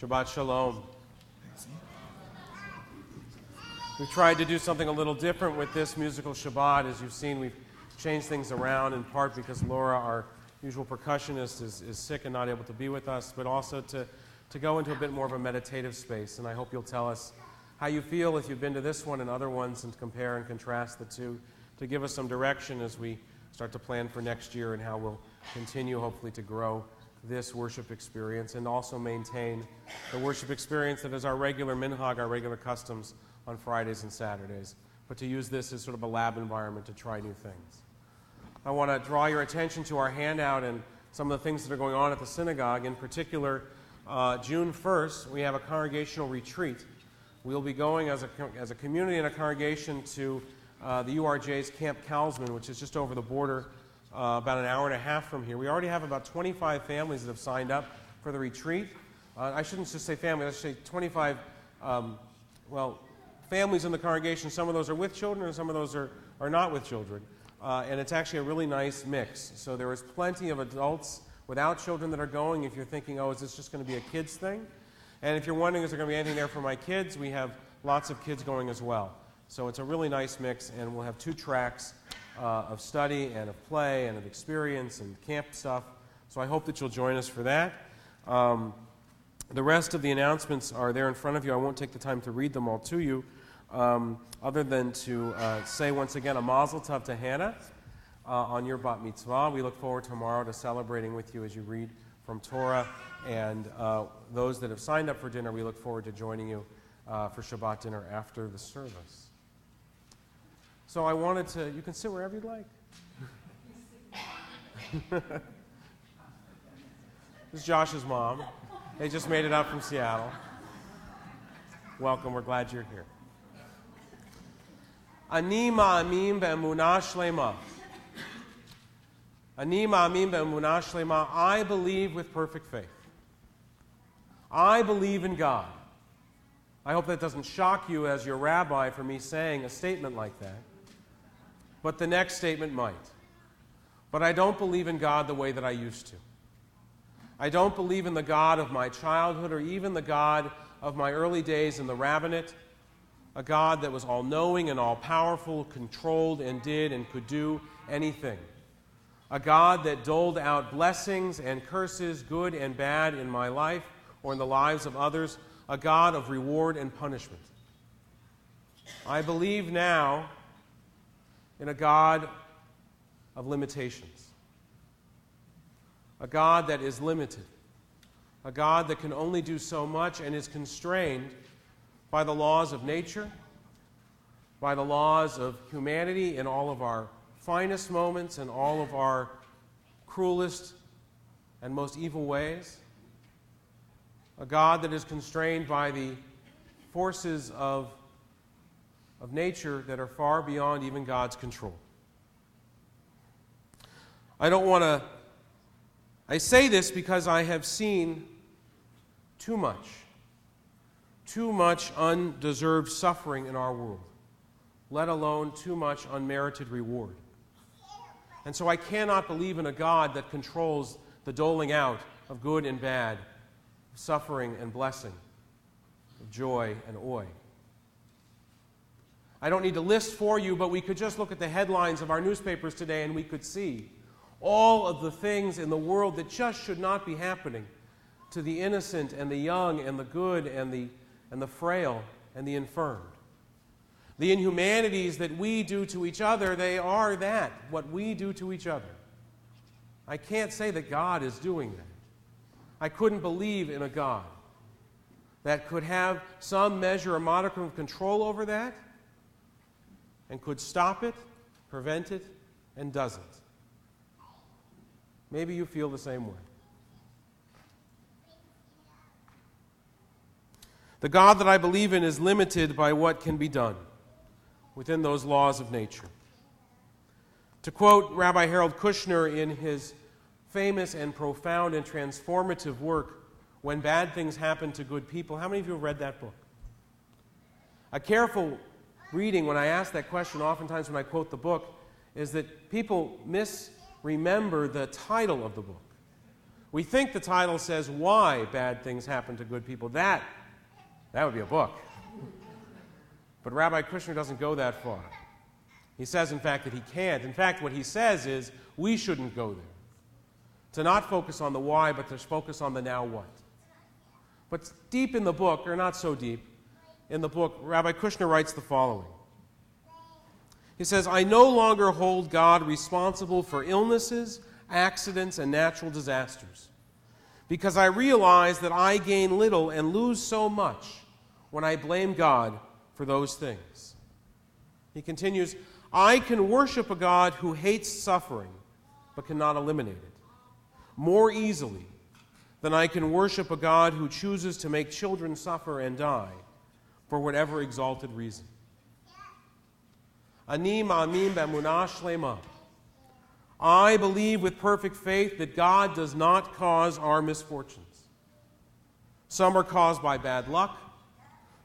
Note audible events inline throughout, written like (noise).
Shabbat Shalom. We've tried to do something a little different with this musical Shabbat. As you've seen, we've changed things around in part because Laura, our usual percussionist, is, is sick and not able to be with us, but also to, to go into a bit more of a meditative space. And I hope you'll tell us how you feel if you've been to this one and other ones and compare and contrast the two to give us some direction as we start to plan for next year and how we'll continue, hopefully, to grow this worship experience and also maintain the worship experience that is our regular minhag, our regular customs on Fridays and Saturdays, but to use this as sort of a lab environment to try new things. I want to draw your attention to our handout and some of the things that are going on at the synagogue. In particular, uh, June 1st, we have a congregational retreat. We'll be going as a, as a community and a congregation to uh, the URJ's Camp Kalsman, which is just over the border uh, about an hour and a half from here. We already have about 25 families that have signed up for the retreat. Uh, I shouldn't just say families, I should say 25, um, well, families in the congregation. Some of those are with children, and some of those are, are not with children. Uh, and it's actually a really nice mix. So there is plenty of adults without children that are going. If you're thinking, oh, is this just going to be a kids thing? And if you're wondering, is there going to be anything there for my kids? We have lots of kids going as well. So it's a really nice mix, and we'll have two tracks uh, of study and of play and of experience and camp stuff. So I hope that you'll join us for that. Um, the rest of the announcements are there in front of you. I won't take the time to read them all to you, um, other than to uh, say once again a mazel tov to Hannah uh, on your bat mitzvah. We look forward tomorrow to celebrating with you as you read from Torah. And uh, those that have signed up for dinner, we look forward to joining you uh, for Shabbat dinner after the service. So I wanted to, you can sit wherever you'd like. (laughs) this is Josh's mom. They just made it up from Seattle. Welcome, we're glad you're here. Ani ma'amim be'emunah shlema. Ani ma'amim be'emunah shlema. I believe with perfect faith. I believe in God. I hope that doesn't shock you as your rabbi for me saying a statement like that but the next statement might. But I don't believe in God the way that I used to. I don't believe in the God of my childhood or even the God of my early days in the rabbinate, a God that was all knowing and all powerful, controlled and did and could do anything. A God that doled out blessings and curses, good and bad, in my life or in the lives of others, a God of reward and punishment. I believe now in a God of limitations, a God that is limited, a God that can only do so much and is constrained by the laws of nature, by the laws of humanity in all of our finest moments and all of our cruelest and most evil ways, a God that is constrained by the forces of of nature that are far beyond even God's control. I don't want to. I say this because I have seen too much, too much undeserved suffering in our world, let alone too much unmerited reward. And so I cannot believe in a God that controls the doling out of good and bad, suffering and blessing, of joy and oi. I don't need to list for you, but we could just look at the headlines of our newspapers today and we could see all of the things in the world that just should not be happening to the innocent and the young and the good and the, and the frail and the infirmed. The inhumanities that we do to each other, they are that, what we do to each other. I can't say that God is doing that. I couldn't believe in a God that could have some measure, a modicum of control over that and could stop it, prevent it, and doesn't. Maybe you feel the same way. The God that I believe in is limited by what can be done within those laws of nature. To quote Rabbi Harold Kushner in his famous and profound and transformative work, When Bad Things Happen to Good People, how many of you have read that book? A careful reading, when I ask that question, oftentimes when I quote the book, is that people misremember the title of the book. We think the title says why bad things happen to good people. That, that would be a book. But Rabbi Kushner doesn't go that far. He says, in fact, that he can't. In fact, what he says is we shouldn't go there. To not focus on the why, but to focus on the now what. But deep in the book, or not so deep, in the book, Rabbi Kushner writes the following He says, I no longer hold God responsible for illnesses, accidents, and natural disasters because I realize that I gain little and lose so much when I blame God for those things. He continues, I can worship a God who hates suffering but cannot eliminate it more easily than I can worship a God who chooses to make children suffer and die for whatever exalted reason. Ani ma'amim b'emunah shlema. I believe with perfect faith that God does not cause our misfortunes. Some are caused by bad luck,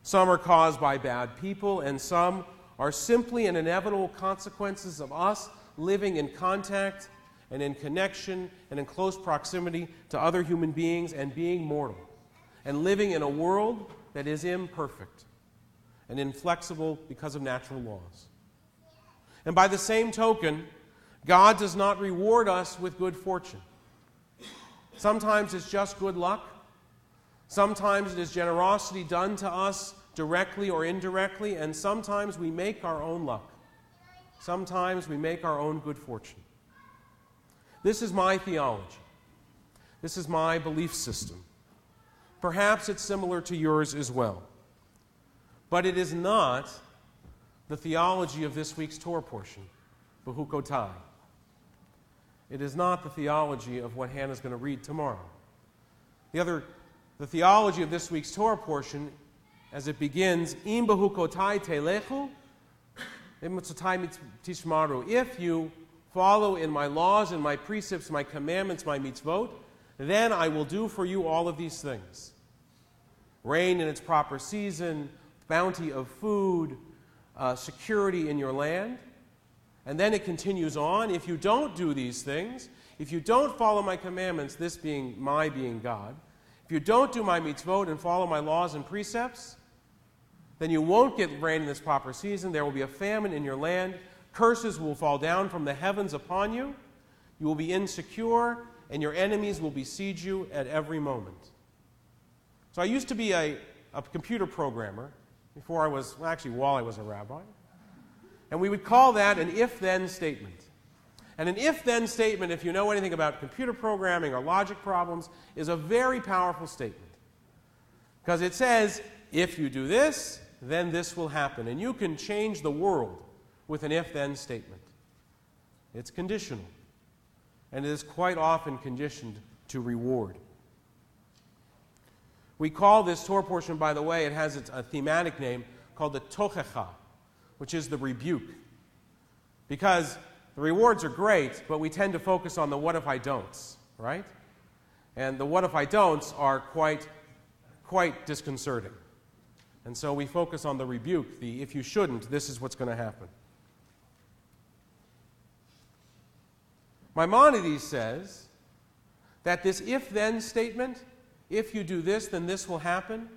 some are caused by bad people, and some are simply and inevitable consequences of us living in contact and in connection and in close proximity to other human beings and being mortal, and living in a world that is imperfect and inflexible because of natural laws. And by the same token, God does not reward us with good fortune. Sometimes it's just good luck. Sometimes it is generosity done to us directly or indirectly, and sometimes we make our own luck. Sometimes we make our own good fortune. This is my theology. This is my belief system. Perhaps it's similar to yours as well. But it is not the theology of this week's Torah portion, Behukotai. It is not the theology of what Hannah's going to read tomorrow. The other, the theology of this week's Torah portion, as it begins, Im behukotai telechu, tishmaru. If you follow in my laws and my precepts, my commandments, my mitzvot, then I will do for you all of these things rain in its proper season, bounty of food, uh, security in your land. And then it continues on if you don't do these things, if you don't follow my commandments, this being my being God, if you don't do my mitzvot and follow my laws and precepts, then you won't get rain in this proper season. There will be a famine in your land. Curses will fall down from the heavens upon you. You will be insecure, and your enemies will besiege you at every moment. So I used to be a, a computer programmer before I was, well, actually, while I was a rabbi. And we would call that an if then statement. And an if then statement, if you know anything about computer programming or logic problems, is a very powerful statement. Because it says, if you do this, then this will happen. And you can change the world with an if then statement. It's conditional. And it is quite often conditioned to reward. We call this Torah portion, by the way, it has a thematic name called the Tochecha which is the rebuke. Because the rewards are great, but we tend to focus on the what if I don'ts, right? And the what if I don'ts are quite, quite disconcerting. And so we focus on the rebuke, the if you shouldn't, this is what's going to happen. Maimonides says that this if then statement, if you do this, then this will happen,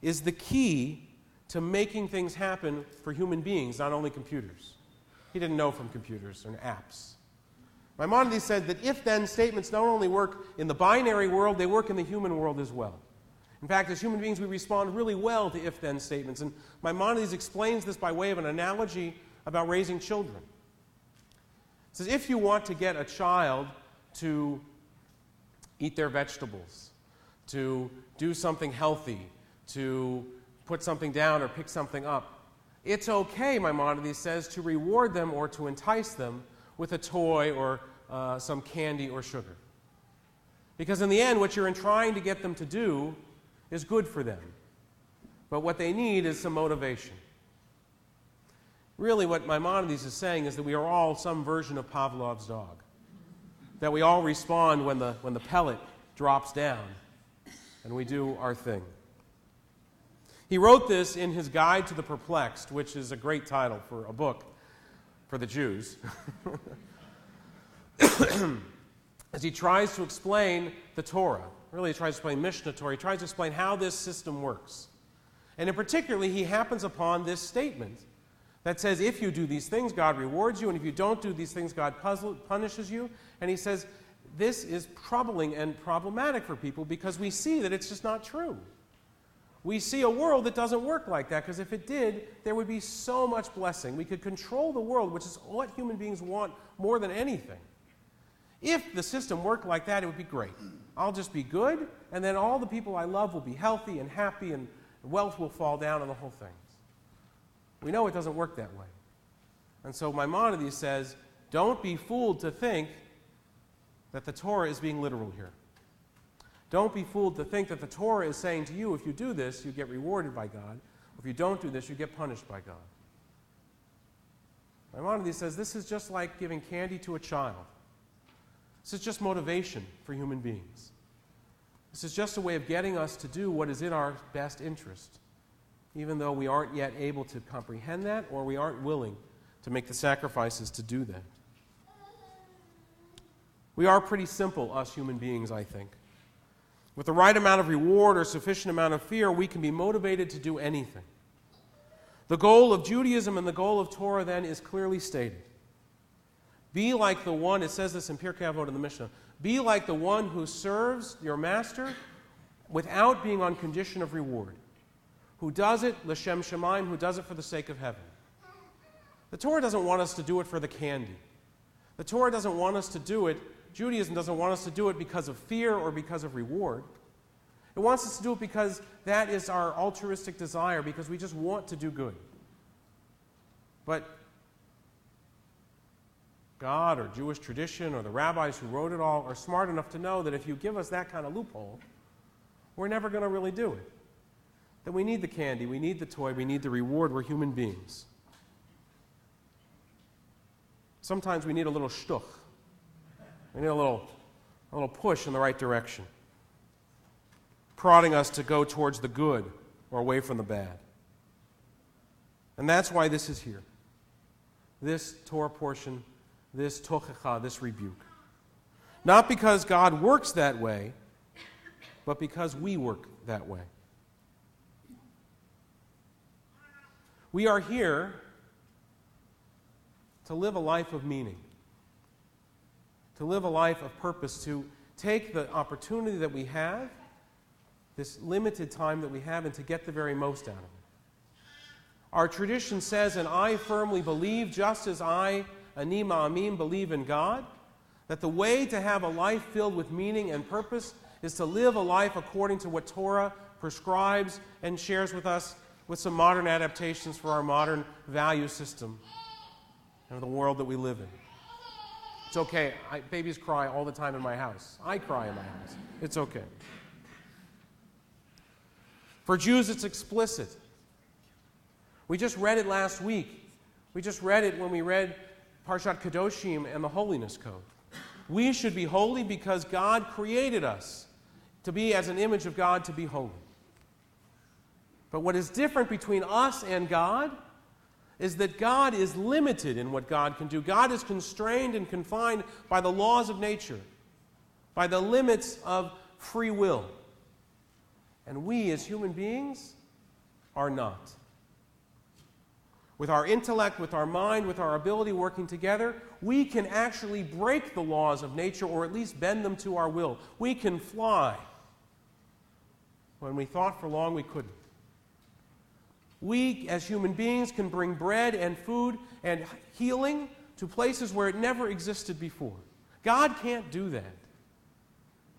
is the key to making things happen for human beings, not only computers. He didn't know from computers and apps. Maimonides said that if then statements not only work in the binary world, they work in the human world as well. In fact, as human beings, we respond really well to if then statements. And Maimonides explains this by way of an analogy about raising children. He says if you want to get a child to eat their vegetables, to do something healthy, to put something down or pick something up. It's okay, Maimonides says, to reward them or to entice them with a toy or uh, some candy or sugar. Because in the end, what you're trying to get them to do is good for them. But what they need is some motivation. Really, what Maimonides is saying is that we are all some version of Pavlov's dog. That we all respond when the, when the pellet drops down and we do our thing. He wrote this in his Guide to the Perplexed, which is a great title for a book for the Jews. (coughs) as he tries to explain the Torah. Really, he tries to explain Mishnah Torah. He tries to explain how this system works. And in particular, he happens upon this statement that says, if you do these things, God rewards you, and if you don't do these things, God punishes you. And he says, this is troubling and problematic for people because we see that it's just not true. We see a world that doesn't work like that because if it did, there would be so much blessing. We could control the world, which is what human beings want more than anything. If the system worked like that, it would be great. I'll just be good, and then all the people I love will be healthy and happy, and wealth will fall down, and the whole thing. We know it doesn't work that way. And so Maimonides says, don't be fooled to think that the Torah is being literal here. Don't be fooled to think that the Torah is saying to you, if you do this, you get rewarded by God. If you don't do this, you get punished by God. Maimonides says this is just like giving candy to a child. This is just motivation for human beings. This is just a way of getting us to do what is in our best interest, even though we aren't yet able to comprehend that or we aren't willing to make the sacrifices to do that. We are pretty simple, us human beings, I think. With the right amount of reward or sufficient amount of fear, we can be motivated to do anything. The goal of Judaism and the goal of Torah then is clearly stated. Be like the one, it says this in Pirkei Avot in the Mishnah, be like the one who serves your master without being on condition of reward, who does it, L'Shem Shamayim, who does it for the sake of heaven. The Torah doesn't want us to do it for the candy. The Torah doesn't want us to do it Judaism doesn't want us to do it because of fear or because of reward. It wants us to do it because that is our altruistic desire, because we just want to do good. But God or Jewish tradition or the rabbis who wrote it all are smart enough to know that if you give us that kind of loophole, we're never going to really do it. That we need the candy, we need the toy, we need the reward. We're human beings. Sometimes we need a little shtuch. We need a little, a little push in the right direction, prodding us to go towards the good or away from the bad. And that's why this is here. This Torah portion, this tochecha, this rebuke. Not because God works that way, but because we work that way. We are here to live a life of meaning to live a life of purpose, to take the opportunity that we have, this limited time that we have, and to get the very most out of it. Our tradition says, and I firmly believe, just as I, Ani Ma'amim, believe in God, that the way to have a life filled with meaning and purpose is to live a life according to what Torah prescribes and shares with us with some modern adaptations for our modern value system and the world that we live in. It's okay. I, babies cry all the time in my house. I cry in my house. It's okay. For Jews, it's explicit. We just read it last week. We just read it when we read Parshat Kedoshim and the Holiness Code. We should be holy because God created us to be as an image of God to be holy. But what is different between us and God is that God is limited in what God can do. God is constrained and confined by the laws of nature, by the limits of free will. And we, as human beings, are not. With our intellect, with our mind, with our ability working together, we can actually break the laws of nature or at least bend them to our will. We can fly. When we thought for long we couldn't. We, as human beings, can bring bread and food and healing to places where it never existed before. God can't do that.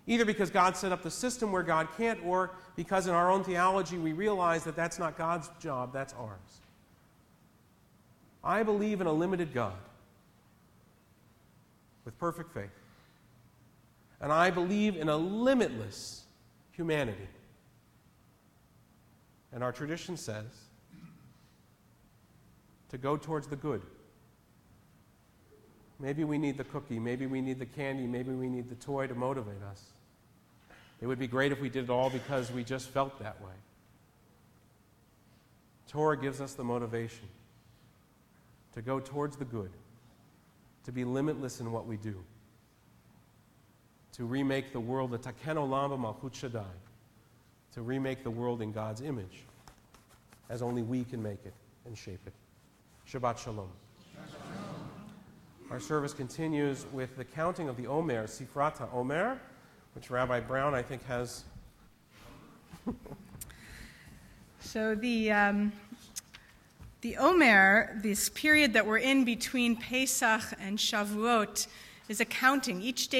Either because God set up the system where God can't, or because in our own theology we realize that that's not God's job, that's ours. I believe in a limited God with perfect faith. And I believe in a limitless humanity. And our tradition says to go towards the good. Maybe we need the cookie, maybe we need the candy, maybe we need the toy to motivate us. It would be great if we did it all because we just felt that way. Torah gives us the motivation to go towards the good, to be limitless in what we do. to remake the world, the Taken Olam Malchut Shaddai, to remake the world in God's image, as only we can make it and shape it. Shabbat Shalom. Our service continues with the counting of the Omer, Sefirat HaOmer, which Rabbi Brown, I think, has. (laughs) So the um, the Omer, this period that we're in between Pesach and Shavuot, is a counting. Each day